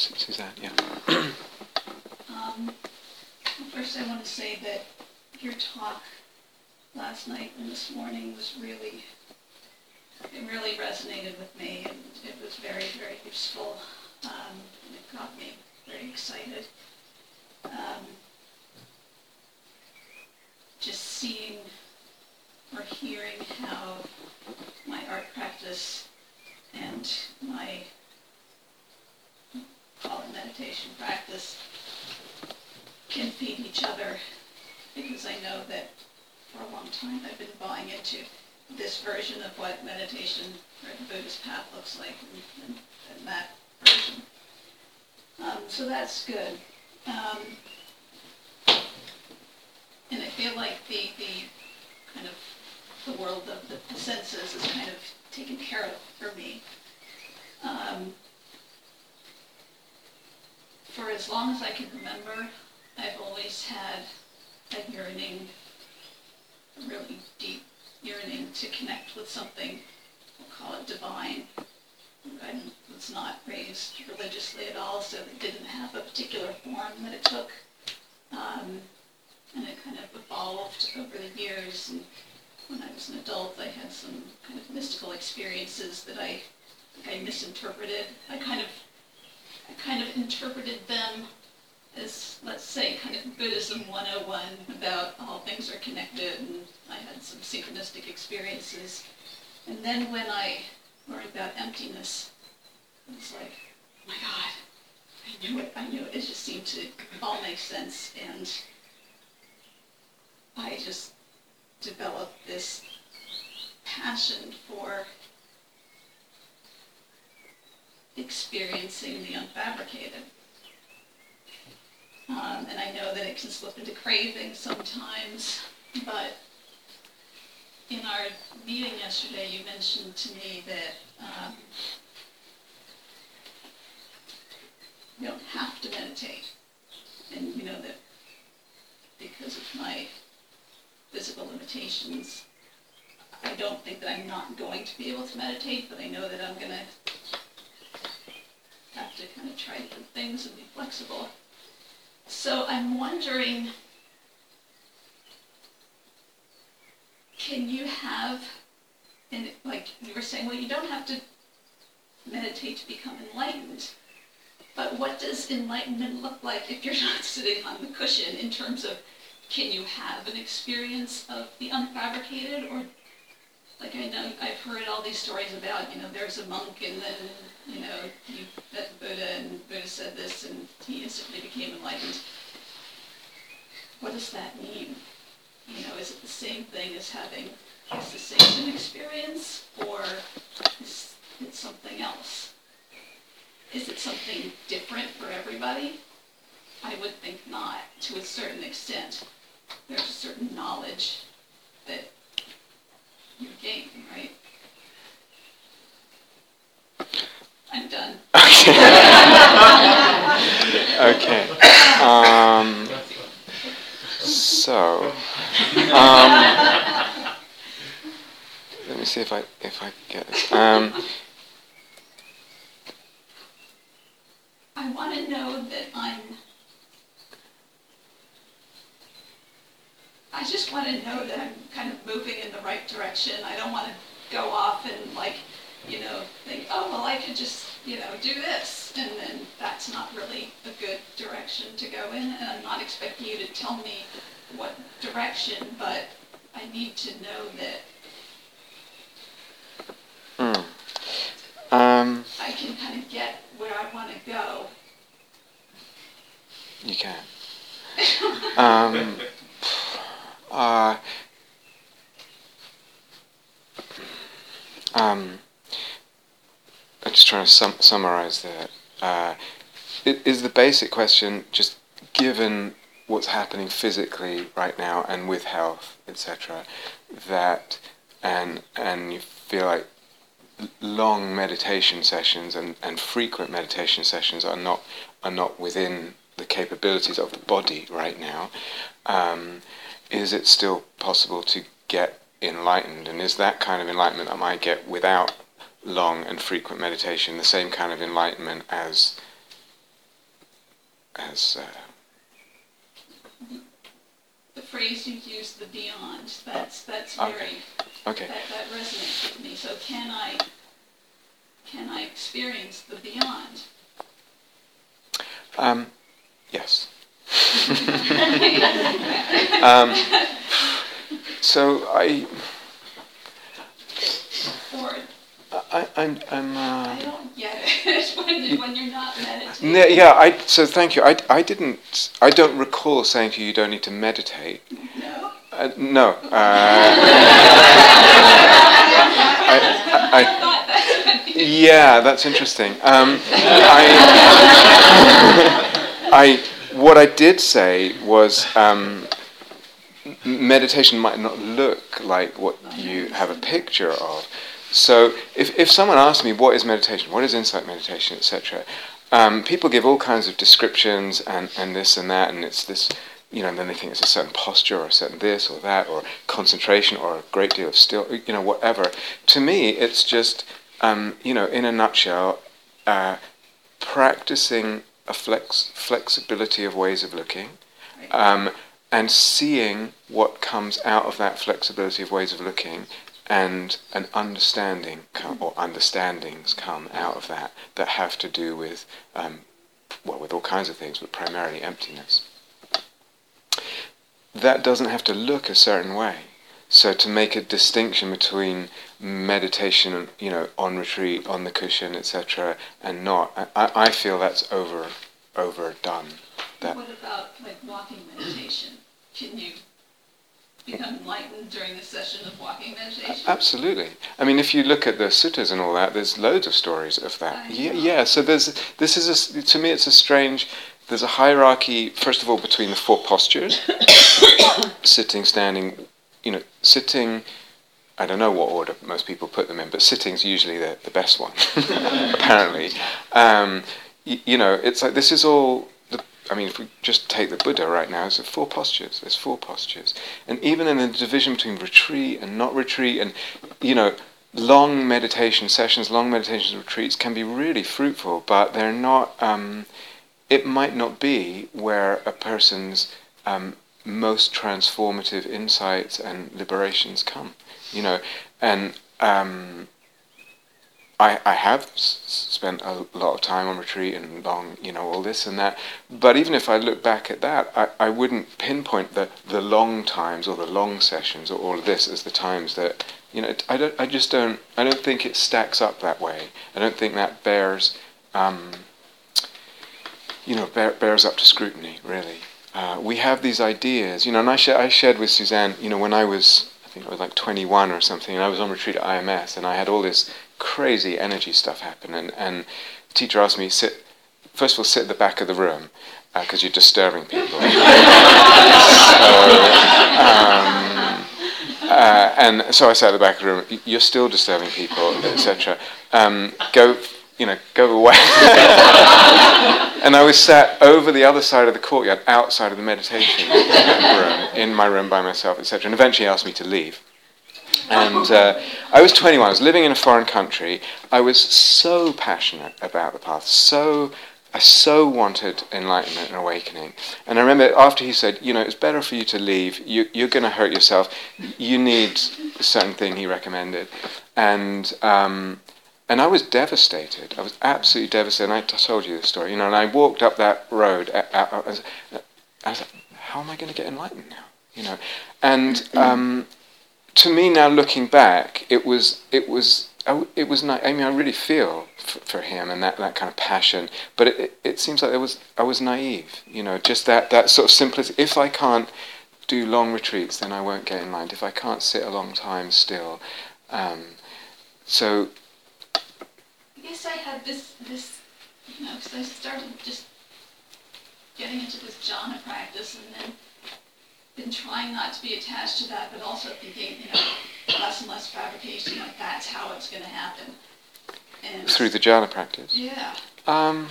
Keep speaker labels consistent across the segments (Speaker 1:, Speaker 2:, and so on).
Speaker 1: Suzanne, yeah.
Speaker 2: um, well, first, I want to say that your talk last night and this morning was really, it really resonated with me, and it was very, very useful. Um, and it got me very excited. Um, just seeing or hearing how my art practice and my meditation practice can feed each other because I know that for a long time I've been buying into this version of what meditation or the Buddhist path looks like and, and, and that version. Um, so that's good. Um, and I feel like the, the kind of the world of the senses is kind of taken care of for me. Um, for as long as I can remember, I've always had a yearning, a really deep yearning to connect with something, we'll call it divine. I was not raised religiously at all, so it didn't have a particular form that it took. Um, and it kind of evolved over the years. And when I was an adult, I had some kind of mystical experiences that I think I misinterpreted. I kind of, I kind of interpreted them as, let's say, kind of Buddhism 101 about all things are connected, and I had some synchronistic experiences. And then when I learned about emptiness, it was like, oh my God, I knew it, I knew it. It just seemed to all make sense, and I just developed this passion for experiencing the unfabricated. Um, and I know that it can slip into craving sometimes, but in our meeting yesterday, you mentioned to me that um, you don't have to meditate. And you know that because of my physical limitations. I don't think that I'm not going to be able to meditate, but I know that I'm going to to kind of try different things and be flexible. So I'm wondering, can you have, and like you were saying, well, you don't have to meditate to become enlightened. But what does enlightenment look like if you're not sitting on the cushion in terms of can you have an experience of the unfabricated or like I know I've heard all these stories about, you know, there's a monk and then, you know, you met Buddha and Buddha said this and he instantly became enlightened. What does that mean? You know, is it the same thing as having a cessation experience or is it something else? Is it something different for everybody? I would think not, to a certain extent there's a certain knowledge that you gain, right? I'm done.
Speaker 1: okay. okay. Um, so, um, let me see if I if I get it. Um,
Speaker 2: I want to know that I'm I just want to know that I'm moving in the right direction. I don't want to go off and like, you know, think, oh, well, I could just, you know, do this. And then that's not really a good direction to go in. And I'm not expecting you to tell me what direction, but I need to know
Speaker 1: that mm. um,
Speaker 2: I can kind of get where I want to go.
Speaker 1: You can. um, uh, um, I'm just trying to sum- summarize that. Uh, is the basic question just given what's happening physically right now and with health, etc., that and and you feel like long meditation sessions and, and frequent meditation sessions are not are not within the capabilities of the body right now. Um, is it still possible to get enlightened? And is that kind of enlightenment I might get without long and frequent meditation the same kind of enlightenment as as uh,
Speaker 2: The phrase you used, the beyond, that's, that's
Speaker 1: Okay.
Speaker 2: very,
Speaker 1: okay.
Speaker 2: that, that resonates with me. So can I, can I experience the beyond?
Speaker 1: Um, yes. um, so I, I, I'm, I'm. Uh,
Speaker 2: I don't get it, when, when you're not meditating.
Speaker 1: Yeah, I, so thank you. I, I didn't, I don't recall saying to you you don't need to meditate.
Speaker 2: No?
Speaker 1: Uh, no. Uh, I, I,
Speaker 2: I
Speaker 1: yeah, that's interesting. Um, I, I, what I did say was um, meditation might not look like what you have a picture of. So if, if someone asks me what is meditation, what is insight meditation, etc., um, people give all kinds of descriptions and, and this and that, and it's this, you know, and then they think it's a certain posture or a certain this or that or concentration or a great deal of still, you know, whatever. To me, it's just, um, you know, in a nutshell, uh, practicing a flex, flexibility of ways of looking um, and seeing what comes out of that flexibility of ways of looking and an understanding come, or understandings come out of that that have to do with um, well with all kinds of things but primarily emptiness. That doesn't have to look a certain way. So to make a distinction between meditation you know on retreat on the cushion etc and not I, I feel that's over overdone that
Speaker 2: What about like walking meditation? Can you become enlightened during a session of walking meditation?
Speaker 1: Absolutely. I mean, if you look at the suttas and all that, there's loads of stories of that. Yeah, yeah. So there's this is a to me it's a strange. There's a hierarchy. First of all, between the four postures: sitting, standing. You know, sitting. I don't know what order most people put them in, but sitting's usually the, the best one, apparently. Um, y- you know, it's like this is all. I mean, if we just take the Buddha right now, it's four postures. There's four postures, and even in the division between retreat and not retreat, and you know, long meditation sessions, long meditation retreats can be really fruitful, but they're not. Um, it might not be where a person's um, most transformative insights and liberations come. You know, and um, I, I have s- spent a lot of time on retreat and long, you know, all this and that. But even if I look back at that, I, I wouldn't pinpoint the, the long times or the long sessions or all of this as the times that, you know, I, don't, I just don't, I don't think it stacks up that way. I don't think that bears, um, you know, bear, bears up to scrutiny, really. Uh, we have these ideas, you know, and I, sh- I shared with Suzanne, you know, when I was, I think I was like 21 or something, and I was on retreat at IMS, and I had all this crazy energy stuff happen, and, and the teacher asked me, sit, first of all, sit at the back of the room, because you're disturbing people. so, um, uh, and so I sat at the back of the room. You're still disturbing people, etc. Um, go, you know, go away. and I was sat over the other side of the courtyard, outside of the meditation room, in my room by myself, etc. And eventually, he asked me to leave. And uh, I was 21. I was living in a foreign country. I was so passionate about the path. So I so wanted enlightenment and awakening. And I remember after he said, you know, it's better for you to leave. You, you're going to hurt yourself. You need a certain thing he recommended. And um, and I was devastated. I was absolutely devastated. And I t- told you this story, you know. And I walked up that road. uh, uh, I was, I was like, how am I going to get enlightened now? You know. And um, to me now, looking back, it was it was it was not. I mean, I really feel for him and that, that kind of passion. But it, it, it seems like it was I was naive. You know, just that that sort of simplicity. If I can't do long retreats, then I won't get in enlightened. If I can't sit a long time still, um, so
Speaker 2: I guess I had this, this, you know, because I started just getting into this jhana practice and then been trying not to be attached to that, but also thinking, you know, less and less fabrication, like that's how it's going to happen. And
Speaker 1: through the jhana practice.
Speaker 2: yeah,
Speaker 1: Um,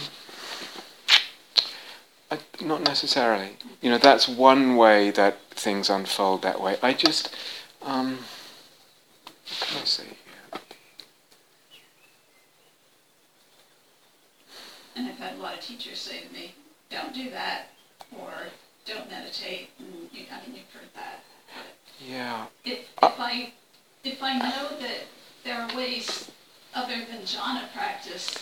Speaker 1: I, not necessarily. You know, that's one way that things unfold that way. I just, um, what can I say here?
Speaker 2: and I've had a lot of teachers say to me, don't do that, or don't meditate. And I mean, you've heard that.
Speaker 1: Yeah.
Speaker 2: If,
Speaker 1: Uh,
Speaker 2: I if I know that there are ways other than jhana practice,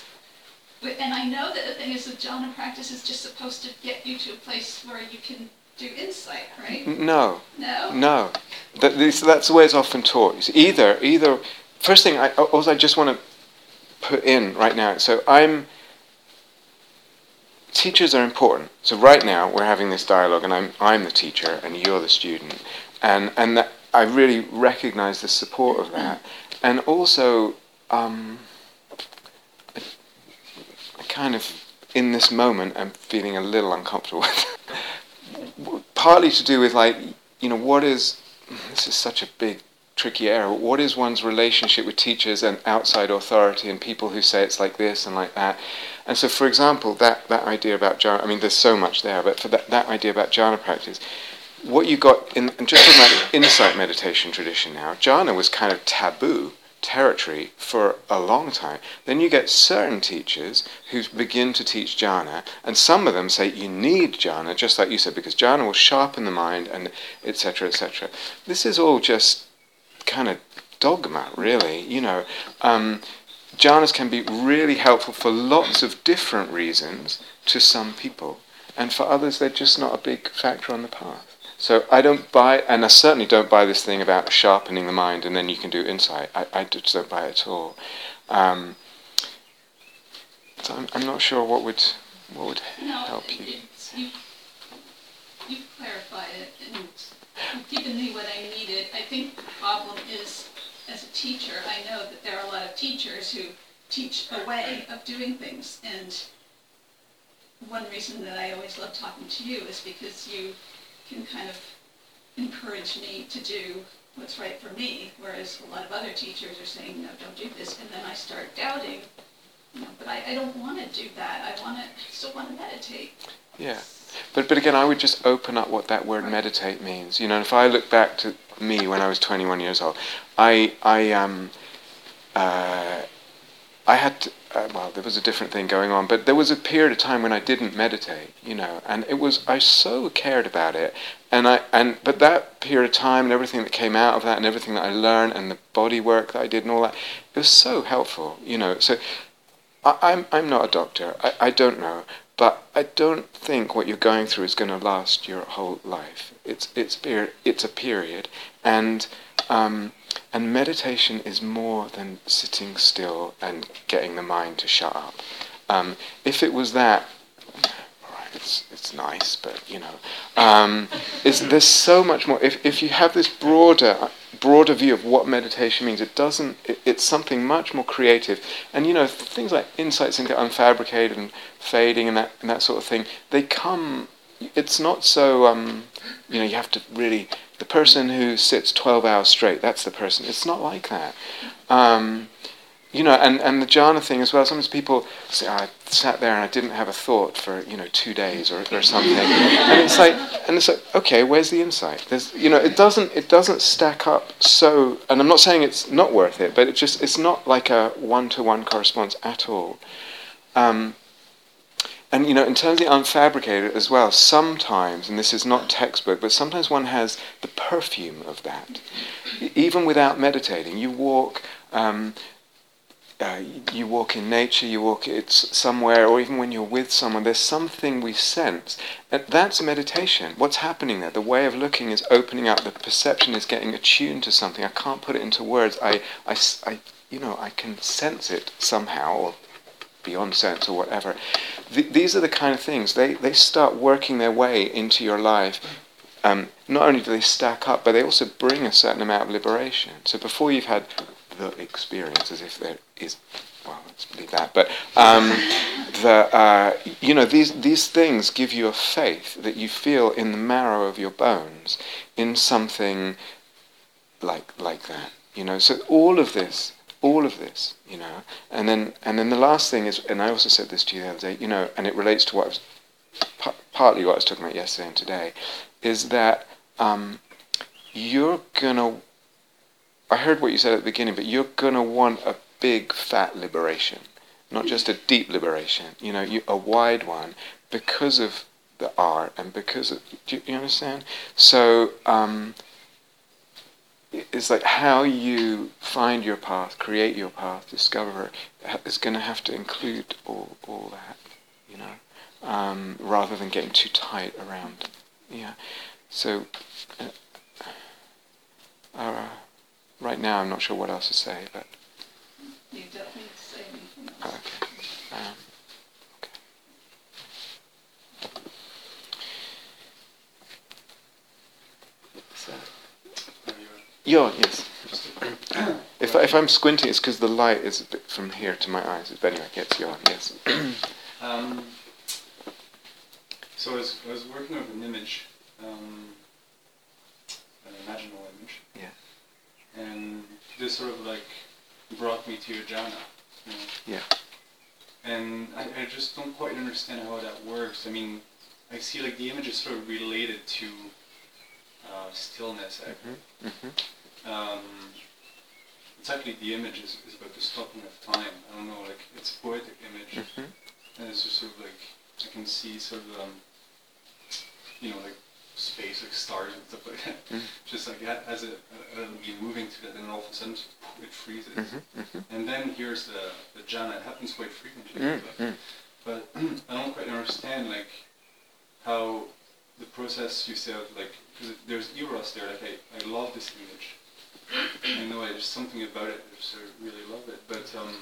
Speaker 2: and I know that the thing is that jhana practice is just supposed to get you to a place where you can do insight, right?
Speaker 1: No.
Speaker 2: No.
Speaker 1: No, that, this, that's the way it's often taught. It's either, either. First thing, I, also I just want to put in right now. So I'm. Teachers are important. So right now we're having this dialogue, and I'm I'm the teacher, and you're the student, and and that I really recognise the support of that, and also um, I, I kind of in this moment I'm feeling a little uncomfortable with partly to do with like you know what is this is such a big tricky area what is one's relationship with teachers and outside authority and people who say it's like this and like that and so for example that that idea about jhana i mean there's so much there but for that, that idea about jhana practice what you got in and just talking about insight meditation tradition now jhana was kind of taboo territory for a long time. Then you get certain teachers who begin to teach jhana, and some of them say you need jhana, just like you said, because jhana will sharpen the mind, and etc. etc. This is all just kind of dogma, really. You know, um, jhanas can be really helpful for lots of different reasons to some people, and for others they're just not a big factor on the path. So I don't buy, and I certainly don't buy this thing about sharpening the mind and then you can do insight. I, I just don't buy it at all. Um, so I'm, I'm not sure what would what would
Speaker 2: No,
Speaker 1: help you.
Speaker 2: you, you clarify it, and you've given me what I needed. I think the problem is, as a teacher, I know that there are a lot of teachers who teach a way of doing things, and one reason that I always love talking to you is because you can kind of encourage me to do what's right for me, whereas a lot of other teachers are saying, no, don't do this, and then I start doubting, you know, but I, I don't want to do that. I want to, still want to meditate.
Speaker 1: Yeah. But but again, I would just open up what that word meditate means. You know, if I look back to me when I was 21 years old, I I um uh, I had to, uh, well, there was a different thing going on, but there was a period of time when I didn't meditate. You know, and it was I so cared about it, and I and but that period of time and everything that came out of that and everything that I learned and the body work that I did and all that, it was so helpful. You know, so. I, I'm I'm not a doctor. I, I don't know, but I don't think what you're going through is going to last your whole life. It's it's. It's a period, and um, and meditation is more than sitting still and getting the mind to shut up. Um, if it was that, right, it's it's nice, but you know, um, there's so much more. If if you have this broader broader view of what meditation means, it doesn't. It, it's something much more creative, and you know, things like insights into unfabricated and fading and that and that sort of thing. They come. It's not so. Um, you know, you have to really. The person who sits 12 hours straight, that's the person. It's not like that. Um, you know, and, and the jhana thing as well. Sometimes people say, oh, I sat there and I didn't have a thought for, you know, two days or, or something. and it's like, and it's like, okay, where's the insight? There's, you know, it doesn't, it doesn't stack up so, and I'm not saying it's not worth it, but it just, it's not like a one-to-one correspondence at all. Um, and you know, in terms of the unfabricated as well, sometimes, and this is not textbook, but sometimes one has the perfume of that. Even without meditating, you walk, um, uh, you walk in nature, you walk it's somewhere, or even when you're with someone, there's something we sense, and that's meditation. What's happening there? The way of looking is opening up. The perception is getting attuned to something. I can't put it into words. I, I, I you know, I can sense it somehow, or beyond sense or whatever. Th- these are the kind of things, they, they start working their way into your life. Um, not only do they stack up, but they also bring a certain amount of liberation. So before you've had the experience, as if there is, well, let's leave that, but um, the, uh, you know, these, these things give you a faith that you feel in the marrow of your bones in something like, like that. You know, so all of this all of this, you know. And then, and then the last thing is, and I also said this to you the other day, you know, and it relates to what I was, p- partly what I was talking about yesterday and today, is that um, you're gonna. I heard what you said at the beginning, but you're gonna want a big fat liberation, not just a deep liberation. You know, you, a wide one because of the art and because of, do you, you understand? So um, it's like how you find your path, create your path, discover it, is going to have to include all, all that, you know, um, rather than getting too tight around. Yeah. So, uh, uh, right now I'm not sure what else to say, but.
Speaker 2: You don't need to say anything else.
Speaker 1: Okay. Um, Yeah, yes. if, if I'm squinting, it's because the light is a bit from here to my eyes. But anyway, you're on, yes.
Speaker 3: um, so I was, I was working with an image, um, an imaginal image.
Speaker 1: Yeah.
Speaker 3: And this sort of like brought me to your jhana. You know?
Speaker 1: Yeah.
Speaker 3: And I, I just don't quite understand how that works. I mean, I see like the image is sort of related to uh, stillness.
Speaker 1: Mm-hmm. Mm-hmm.
Speaker 3: Um, it's actually the image is, is about the stopping of time. I don't know, like it's a poetic image,
Speaker 1: mm-hmm.
Speaker 3: and it's just sort of like I can see sort of um, you know like space, like stars and stuff like that. Mm-hmm. Just like that, as it uh, it'll be moving to that, and all of a sudden it freezes.
Speaker 1: Mm-hmm, mm-hmm.
Speaker 3: And then here's the the jhana. It happens quite frequently,
Speaker 1: mm-hmm.
Speaker 3: but, but I don't quite understand like how the process you said like because there's eros there. Like I, I love this image I know there's something about it. That I really love it, but um,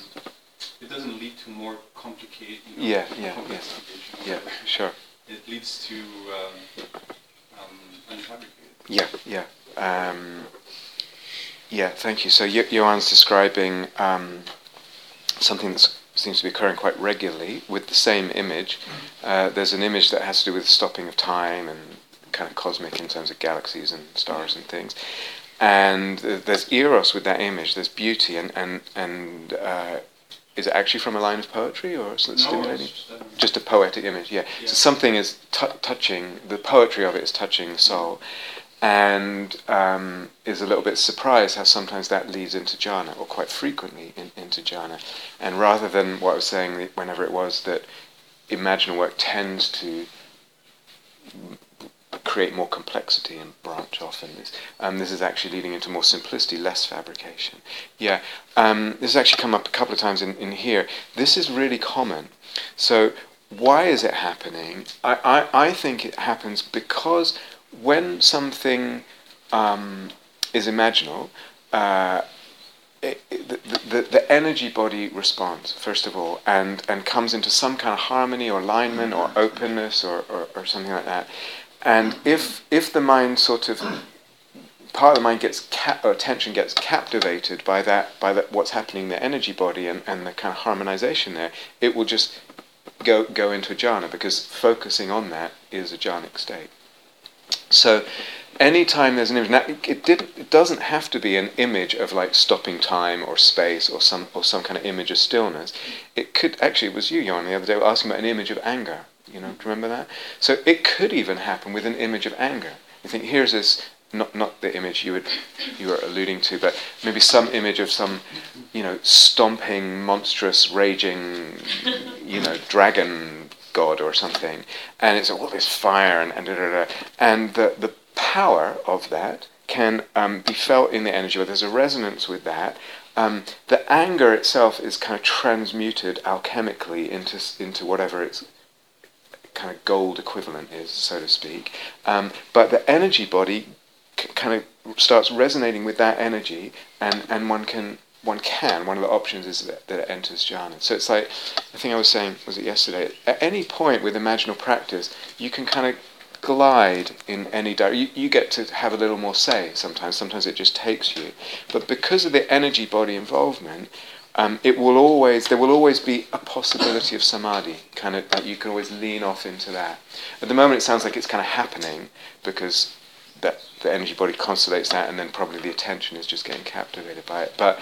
Speaker 3: it doesn't lead to more complicated. You know,
Speaker 1: yeah, yeah, yes, yeah, sure.
Speaker 3: It leads to um, um, unfabricated.
Speaker 1: Yeah, yeah, um, yeah. Thank you. So Johan's describing um, something that seems to be occurring quite regularly with the same image. Uh, there's an image that has to do with stopping of time and kind of cosmic in terms of galaxies and stars and things and there's eros with that image. There's beauty, and and and uh, is it actually from a line of poetry or is it
Speaker 3: no,
Speaker 1: stimulating?
Speaker 3: Just,
Speaker 1: just, a poetic image, yeah. yeah. So something is t- touching. The poetry of it is touching the soul, and um, is a little bit surprised how sometimes that leads into jhana, or quite frequently in, into jhana. And rather than what I was saying, whenever it was that imaginal work tends to create more complexity and branch off in this. Um, this is actually leading into more simplicity, less fabrication. Yeah, um, this has actually come up a couple of times in, in here. This is really common. So why is it happening? I, I, I think it happens because when something um, is imaginal, uh, the, the, the, energy body responds, first of all, and, and comes into some kind of harmony or alignment or openness or, or, or something like that. And if if the mind sort of part of the mind gets or attention gets captivated by that by that what's happening in the energy body and, and the kind of harmonization there, it will just go go into a jhana because focusing on that is a jhanic state. So anytime there's an image, now it, didn't, it doesn't have to be an image of like stopping time or space or some or some kind of image of stillness. It could actually it was you, Jan, the other day asking about an image of anger. You know, do you remember that? So it could even happen with an image of anger. You think here's this not not the image you would you were alluding to, but maybe some image of some you know stomping, monstrous, raging, you know, dragon god or something, and it's all this fire and and da, da, da. and the the power of that can um, be felt in the energy. But there's a resonance with that. Um, the anger itself is kind of transmuted alchemically into into whatever it's kind of gold equivalent is, so to speak. Um, but the energy body c- kind of starts resonating with that energy, and, and one can one can one of the options is that, that it enters jhana. So it's like I think I was saying was it yesterday. At any point with imaginal practice, you can kind of glide in any direction. You, you get to have a little more say sometimes. Sometimes it just takes you. But because of the energy body involvement, um, it will always there will always be a possibility of samadhi, kind of that you can always lean off into that. At the moment, it sounds like it's kind of happening because that the energy body constellates that, and then probably the attention is just getting captivated by it. But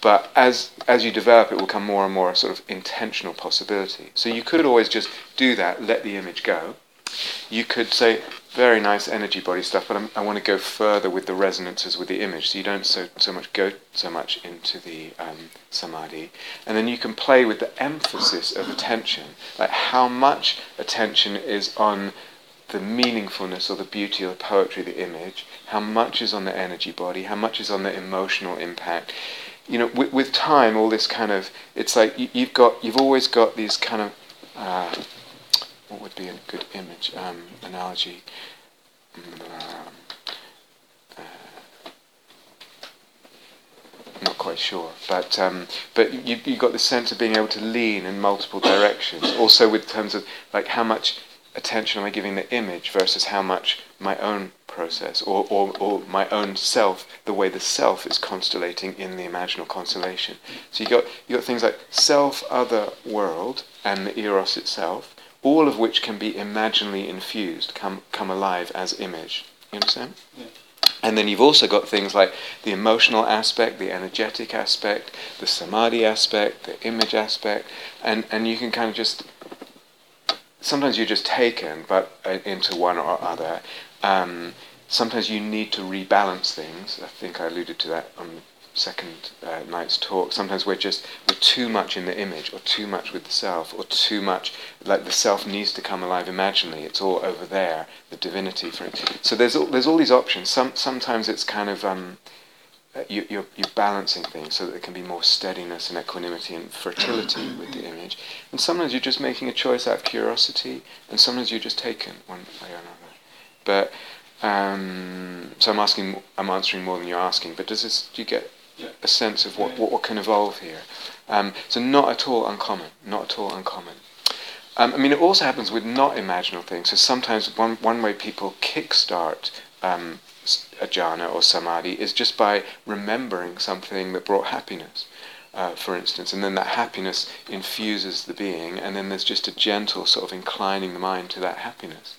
Speaker 1: but as as you develop, it will become more and more a sort of intentional possibility. So you could always just do that, let the image go. You could say, very nice energy body stuff, but I'm, i want to go further with the resonances with the image. So you don't so so much go so much into the um, samadhi, and then you can play with the emphasis of attention, like how much attention is on the meaningfulness or the beauty or the poetry of the image, how much is on the energy body, how much is on the emotional impact. You know, with, with time, all this kind of it's like you, have got you've always got these kind of uh, what would be a good image um, analogy? Um, uh, not quite sure, but um, but you you got the sense of being able to lean in multiple directions. Also, with terms of like how much attention am I giving the image versus how much my own process or, or, or my own self, the way the self is constellating in the imaginal constellation. So you got you got things like self, other, world, and the eros itself, all of which can be imaginally infused, come, come alive as image. You understand?
Speaker 3: Yeah.
Speaker 1: And then you've also got things like the emotional aspect, the energetic aspect, the samadhi aspect, the image aspect, and, and you can kind of just. Sometimes you're just taken, but uh, into one or other. Um, sometimes you need to rebalance things. I think I alluded to that on second uh, night's talk, sometimes we're just we're too much in the image, or too much with the self, or too much like the self needs to come alive imaginally. It's all over there, the divinity. For it. So there's all, there's all these options. Some sometimes it's kind of um, uh, you, you're, you're balancing things so that there can be more steadiness and equanimity and fertility with the image. And sometimes you're just making a choice out of curiosity, and sometimes you're just taken one way or another. But um, so I'm asking, I'm answering more than you're asking. But does this? Do you get. A sense of what, what, what can evolve here. Um, so not at all uncommon, not at all uncommon. Um, I mean, it also happens with not imaginal things. So sometimes one, one way people kickstart um, a jhana or samadhi is just by remembering something that brought happiness, uh, for instance, and then that happiness infuses the being, and then there's just a gentle sort of inclining the mind to that happiness.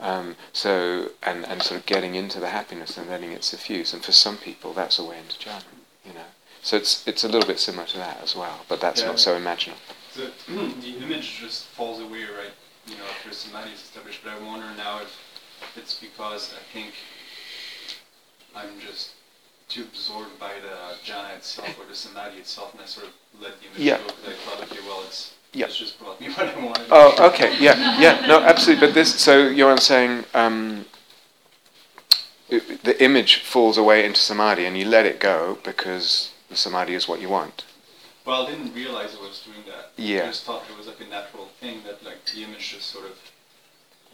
Speaker 1: Um, so and, and sort of getting into the happiness and letting it suffuse. And for some people, that's a way into jhana you know. So it's it's a little bit similar to that as well, but that's
Speaker 3: yeah.
Speaker 1: not so imaginable.
Speaker 3: The, the image just falls away, right? You know, after samadhi is established. But I wonder now if it's because I think I'm just too absorbed by the jhana itself or the samadhi itself, and I sort of let the image
Speaker 1: yeah.
Speaker 3: go because I thought, okay, well, it's
Speaker 1: yeah.
Speaker 3: it's just brought me what I wanted.
Speaker 1: Oh, okay, yeah, yeah, no, absolutely. But this, so you're saying. Um, the image falls away into samadhi and you let it go because the samadhi is what you want.
Speaker 3: Well, I didn't realize I was doing that.
Speaker 1: Yeah.
Speaker 3: I just thought it was like a natural thing that like the image just sort of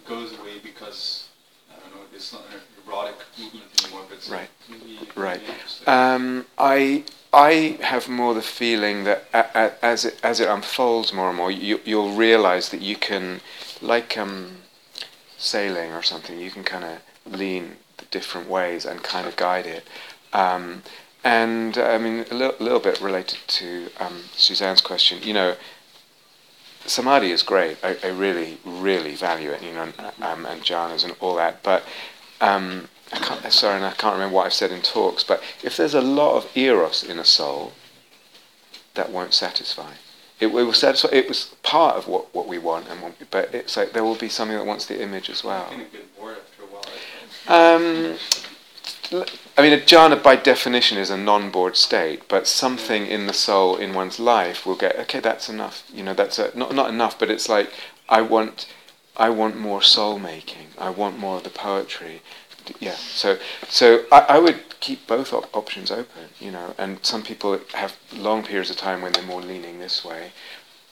Speaker 3: goes away because I don't know, it's not an erotic movement anymore, but
Speaker 1: right.
Speaker 3: Maybe,
Speaker 1: right.
Speaker 3: Maybe
Speaker 1: um, I I have more the feeling that a, a, as it as it unfolds more and more, you, you'll realize that you can, like um, sailing or something, you can kind of lean different ways and kind of guide it. Um, and uh, I mean, a little, little bit related to um, Suzanne's question, you know, samadhi is great. I, I really, really value it, you know, um, and jhanas and all that. But um, I can't, sorry, and I can't remember what I've said in talks. But if there's a lot of eros in a soul, that won't satisfy. It, it will satisfy. It was part of what, what we want, and but it's like there will be something that wants the image as well. Um, I mean, a jhana by definition is a non-bored state, but something in the soul in one's life will get okay. That's enough. You know, that's a, not not enough, but it's like I want, I want more soul making. I want more of the poetry. Yeah. So so I, I would keep both op- options open. You know, and some people have long periods of time when they're more leaning this way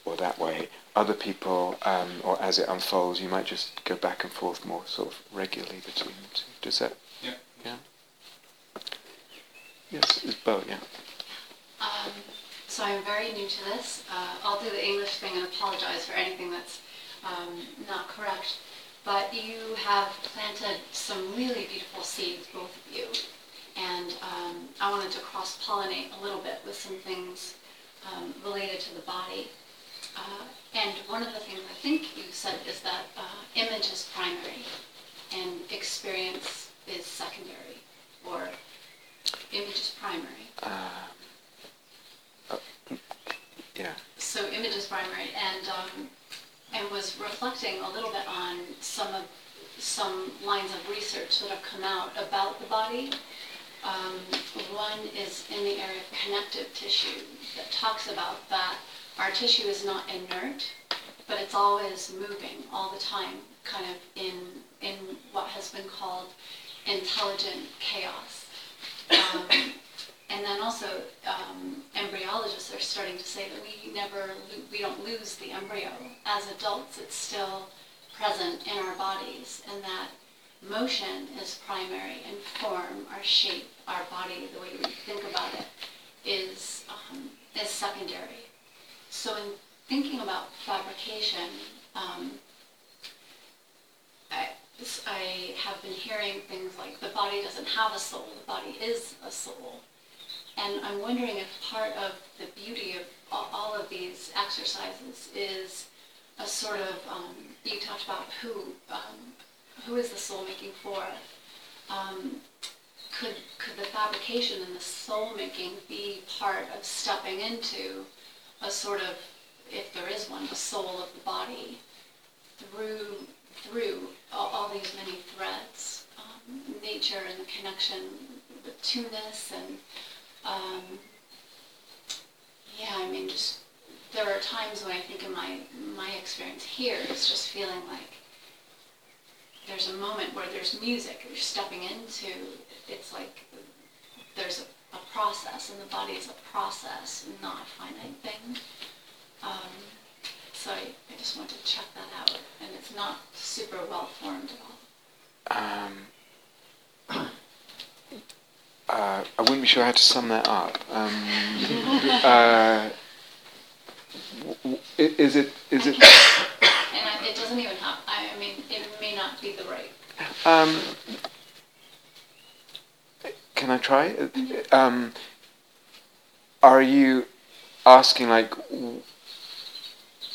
Speaker 1: or that way other people, um, or as it unfolds, you might just go back and forth more sort of regularly between the two. Does that?
Speaker 3: Yeah.
Speaker 1: Yeah. Yes, it's Bo. Yeah.
Speaker 4: Um, so I'm very new to this. Uh, I'll do the English thing and apologize for anything that's um, not correct. But you have planted some really beautiful seeds, both of you. And um, I wanted to cross pollinate a little bit with some things um, related to the body. Uh, and one of the things I think you said is that uh, image is primary and experience is secondary, or image is primary.
Speaker 1: Uh, uh, yeah.
Speaker 4: So image is primary, and um, and was reflecting a little bit on some of some lines of research that have come out about the body. Um, one is in the area of connective tissue that talks about that our tissue is not inert, but it's always moving all the time, kind of in in what has been called intelligent chaos. Um, and then also, um, embryologists are starting to say that we never, we don't lose the embryo. As adults, it's still present in our bodies, and that motion is primary, and form, our shape, our body, the way we think about it, is um, is secondary. So in thinking about fabrication, um, I, I have been hearing things like the body doesn't have a soul, the body is a soul. And I'm wondering if part of the beauty of all of these exercises is a sort of, um, you talked about who, um, who is the soul making for? Um, could, could the fabrication and the soul making be part of stepping into a sort of, if there is one, a soul of the body through through all, all these many threads, um, nature and the connection with two-ness and um, yeah, I mean, just there are times when I think in my my experience here is just feeling like there's a moment where there's music you're stepping into. It's like there's a, a process, and the body is a process, not a finite thing. Um, so I, I just want to check that out, and it's not super well formed at all.
Speaker 1: Um, uh, I wouldn't be sure how to sum that up. Um, uh, is it? Is it?
Speaker 4: And I, it doesn't even have. I mean, it may not be the right.
Speaker 1: Um, can I try?
Speaker 4: Mm-hmm.
Speaker 1: Um, are you asking like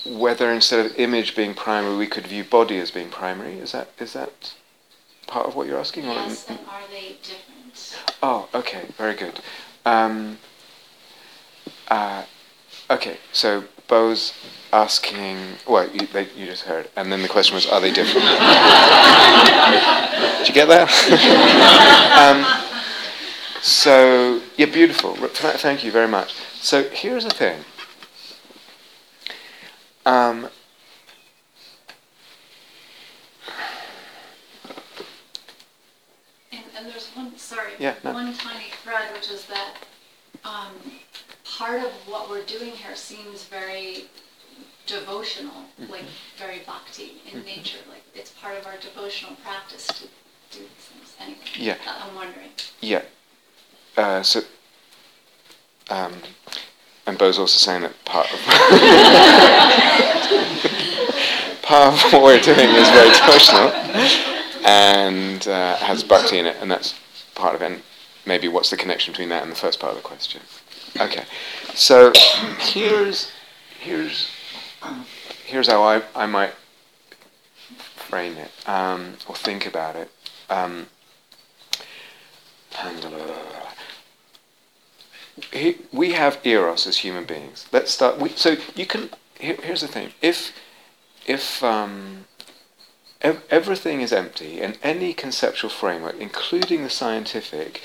Speaker 1: whether instead of image being primary, we could view body as being primary. Is that is that part of what you're asking?
Speaker 4: Yes, and are they different?
Speaker 1: Oh, okay, very good. Um, uh, okay, so Bo's asking. Well, you, they, you just heard, and then the question was, are they different? Did you get that? um, so yeah, beautiful. Thank you very much. So here's the thing. Um,
Speaker 4: and, and, there's one, sorry,
Speaker 1: yeah, no.
Speaker 4: one tiny thread, which is that um, part of what we're doing here seems very devotional, mm-hmm. like very bhakti in mm-hmm. nature. Like it's part of our devotional practice to do these things. Anyway,
Speaker 1: yeah.
Speaker 4: I'm wondering.
Speaker 1: Yeah. Uh, so, um, and Bo's also saying that part of part of what we're doing is very devotional and uh, has bhakti in it, and that's part of it. And maybe what's the connection between that and the first part of the question? Okay, so here's here's here's how I, I might frame it um, or think about it. Um, we have eros as human beings. Let's start. We, so you can. Here, here's the thing. If if um, ev- everything is empty and any conceptual framework, including the scientific,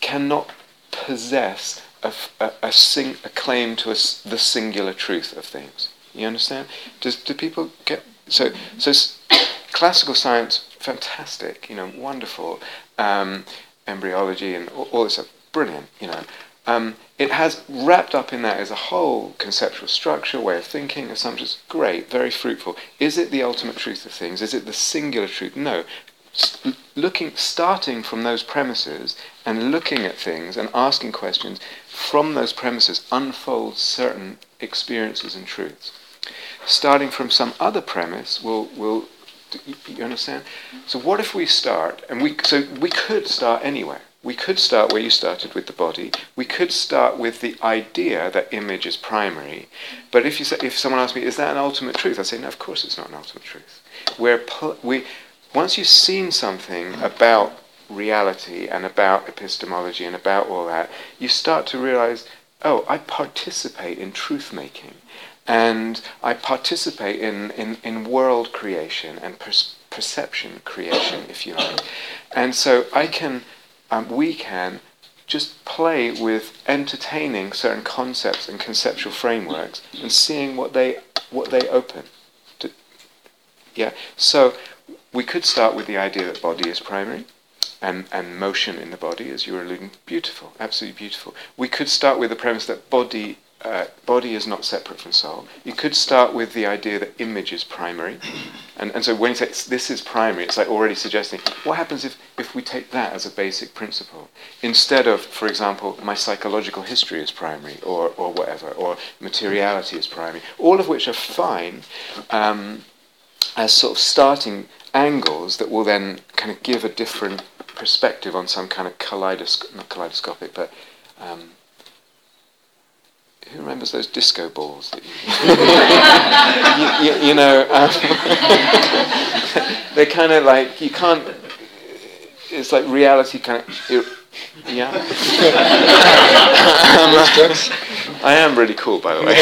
Speaker 1: cannot possess a, a, a, sing, a claim to a, the singular truth of things. You understand? Does do people get so so? classical science, fantastic. You know, wonderful. Um, embryology and all, all this stuff, brilliant. You know, um, it has wrapped up in that as a whole conceptual structure, way of thinking, assumptions. Great, very fruitful. Is it the ultimate truth of things? Is it the singular truth? No. S- looking, starting from those premises and looking at things and asking questions from those premises unfolds certain experiences and truths. Starting from some other premise will will you understand? So what if we start and we so we could start anywhere we could start where you started with the body. We could start with the idea that image is primary. But if you say, if someone asks me, is that an ultimate truth? I say, no, of course it's not an ultimate truth. Where we, once you've seen something about reality and about epistemology and about all that, you start to realize, oh, I participate in truth making. And I participate in, in, in world creation and perception creation, if you like. And so I can, um, we can just play with entertaining certain concepts and conceptual frameworks and seeing what they what they open. To, yeah. So we could start with the idea that body is primary and, and motion in the body, as you were alluding. Beautiful, absolutely beautiful. We could start with the premise that body uh, body is not separate from soul. You could start with the idea that image is primary. And, and so when you say this is primary, it's like already suggesting what happens if, if we take that as a basic principle instead of, for example, my psychological history is primary or, or whatever, or materiality is primary, all of which are fine um, as sort of starting angles that will then kind of give a different perspective on some kind of kaleidoscopic, not kaleidoscopic, but um, who remembers those disco balls that you, you, you, know um, they're kind of like you can't it's like reality kind of yeah. Um, I am really cool by the way.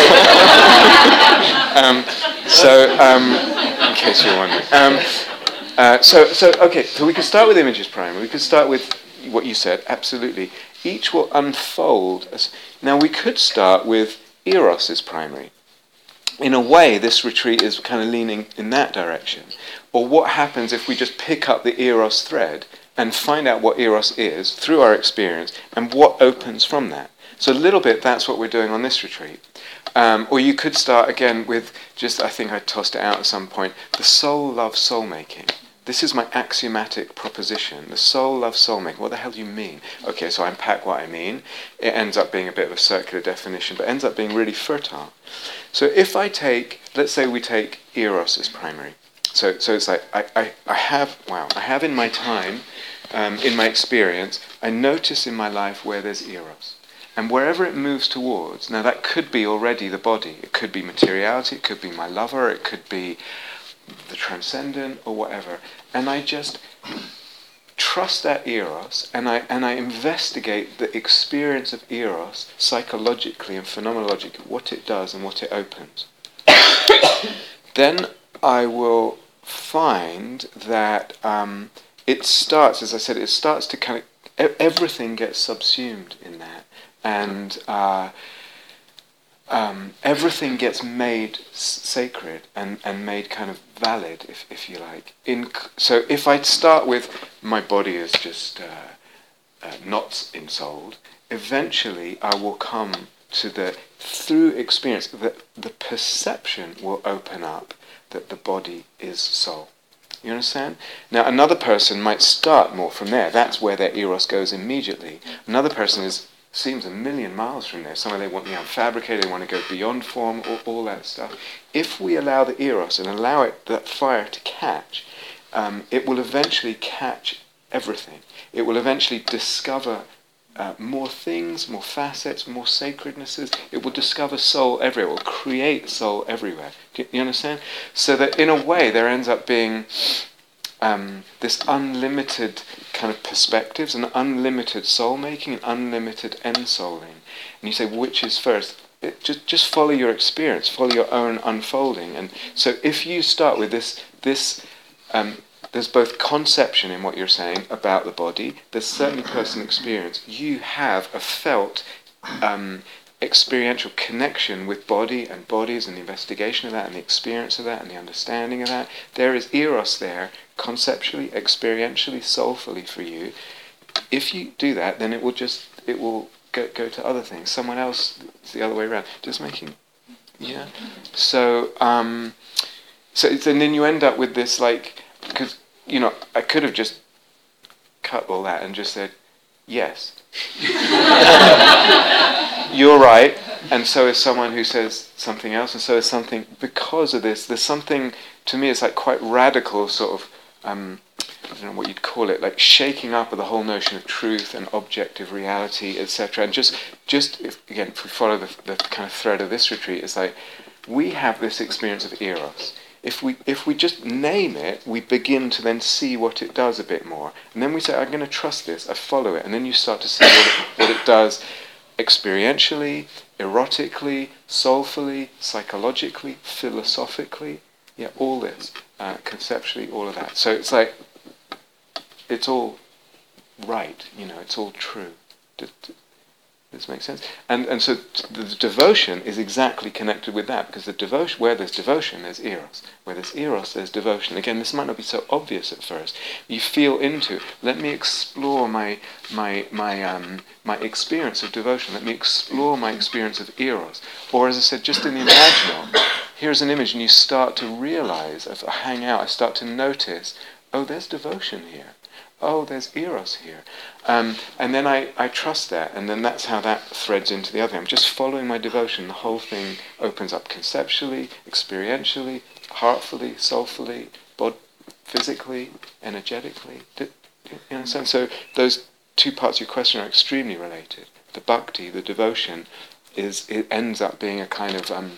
Speaker 1: Um, so um, in case you're wondering. Um, uh, so so okay so we could start with images primary we could start with what you said absolutely each will unfold as now, we could start with Eros as primary. In a way, this retreat is kind of leaning in that direction. Or what happens if we just pick up the Eros thread and find out what Eros is through our experience and what opens from that? So, a little bit, that's what we're doing on this retreat. Um, or you could start again with just, I think I tossed it out at some point, the soul loves soul making. This is my axiomatic proposition. The soul loves soul making. What the hell do you mean? Okay, so I unpack what I mean. It ends up being a bit of a circular definition, but ends up being really fertile. So if I take, let's say we take eros as primary. So, so it's like I, I, I have, wow, I have in my time, um, in my experience, I notice in my life where there's eros. And wherever it moves towards, now that could be already the body, it could be materiality, it could be my lover, it could be the transcendent or whatever. And I just trust that eros and I, and I investigate the experience of eros psychologically and phenomenologically, what it does and what it opens. then I will find that um, it starts, as I said, it starts to kind of, everything gets subsumed in that. And uh, um, everything gets made sacred and, and made kind of valid, if, if you like. In, so if I start with my body is just uh, uh, not ensouled, eventually I will come to the, through experience, that the perception will open up that the body is soul. You understand? Now, another person might start more from there. That's where their eros goes immediately. Another person is seems a million miles from there. Somewhere they want the unfabricated, they want to go beyond form, all, all, that stuff. If we allow the eros and allow it that fire to catch, um, it will eventually catch everything. It will eventually discover uh, more things, more facets, more sacrednesses. It will discover soul everywhere. It will create soul everywhere. You understand? So that in a way there ends up being um, this unlimited kind of perspectives, an unlimited soul making, an unlimited ensouling. And you say, which is first? It, just, just follow your experience, follow your own unfolding. And so if you start with this, this um, there's both conception in what you're saying about the body, there's certainly personal experience. You have a felt um, experiential connection with body and bodies and the investigation of that and the experience of that and the understanding of that. There is eros there, conceptually, experientially, soulfully for you. If you do that, then it will just it will go, go to other things. Someone else, it's the other way around. Just making, yeah. So, um, so and then you end up with this like because you know I could have just cut all that and just said yes. You're right, and so is someone who says something else, and so is something because of this. There's something to me. It's like quite radical, sort of. Um, I don't know what you'd call it, like shaking up of the whole notion of truth and objective reality, etc. And just, just if, again, if we follow the, the kind of thread of this retreat, it's like we have this experience of eros. If we if we just name it, we begin to then see what it does a bit more, and then we say, "I'm going to trust this. I follow it," and then you start to see what it, what it does experientially, erotically, soulfully, psychologically, philosophically. Yeah, all this. Uh, conceptually, all of that. So it's like, it's all right, you know, it's all true. Does, this make sense? And, and so the devotion is exactly connected with that, because the devotion, where there's devotion, there's eros. Where there's eros, there's devotion. Again, this might not be so obvious at first. You feel into, let me explore my, my, my, um, my experience of devotion. Let me explore my experience of eros. Or as I said, just in the imaginal, here's an image and you start to realize, as I hang out, I start to notice, oh, there's devotion here oh, there's eros here. Um, and then I, I trust that, and then that's how that threads into the other. I'm just following my devotion. The whole thing opens up conceptually, experientially, heartfully, soulfully, bod- physically, energetically. You understand? So those two parts of your question are extremely related. The bhakti, the devotion, is it ends up being a kind of um,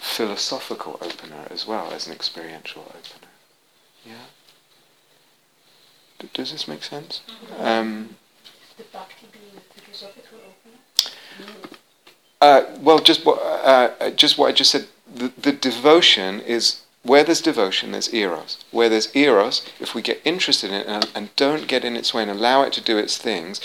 Speaker 1: philosophical opener as well as an experiential opener. Yeah. Does this make sense?
Speaker 5: Mm-hmm.
Speaker 1: Um,
Speaker 5: The bhakti being a philosophical opener?
Speaker 1: uh, well, just what uh, uh, just what I just said. The, the devotion is where there's devotion, there's eros. Where there's eros, if we get interested in it and, and don't get in its way and allow it to do its things,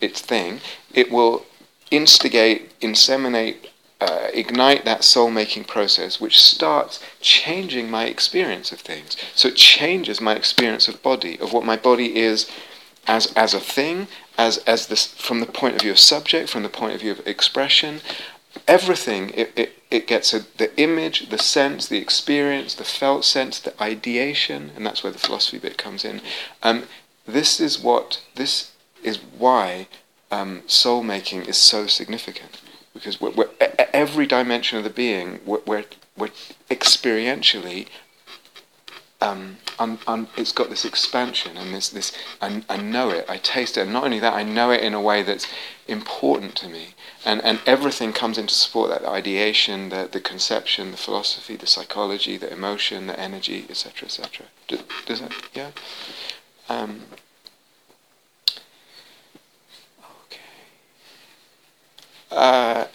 Speaker 1: its thing, it will instigate, inseminate, uh, ignite that soul making process, which starts changing my experience of things. So it changes my experience of body, of what my body is as, as a thing, as, as this, from the point of view of subject, from the point of view of expression. Everything, it, it, it gets a, the image, the sense, the experience, the felt sense, the ideation, and that's where the philosophy bit comes in. Um, this is what, this is why um, soul making is so significant because we're, we're, every dimension of the being, we're, we're, we're experientially, um, un, un, it's got this expansion and this, this I, I know it, I taste it, and not only that, I know it in a way that's important to me, and, and everything comes in to support that, the ideation, the, the conception, the philosophy, the psychology, the emotion, the energy, etc., etc. Does, does that, yeah? Um, Uh,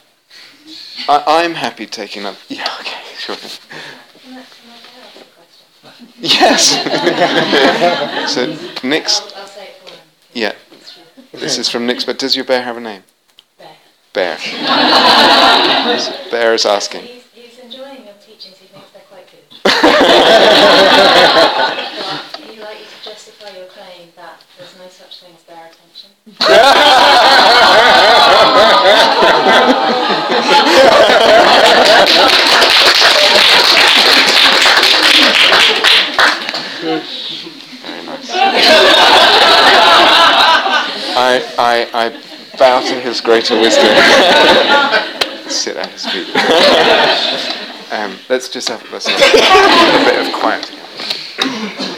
Speaker 1: I, am happy taking up. Yeah, okay, sure. Yes. so Nick's.
Speaker 5: I'll, I'll say it for him.
Speaker 1: Yeah. This is from Nick's. But does your bear have a name?
Speaker 5: Bear.
Speaker 1: Bear. so bear is asking.
Speaker 5: He's, he's enjoying your teachings. He thinks they're quite good. he'd like you to justify your claim that there's no such thing as bear attention.
Speaker 1: I, I, I bow to his greater wisdom. Sit at his feet. um, let's just have let's have a bit of quiet.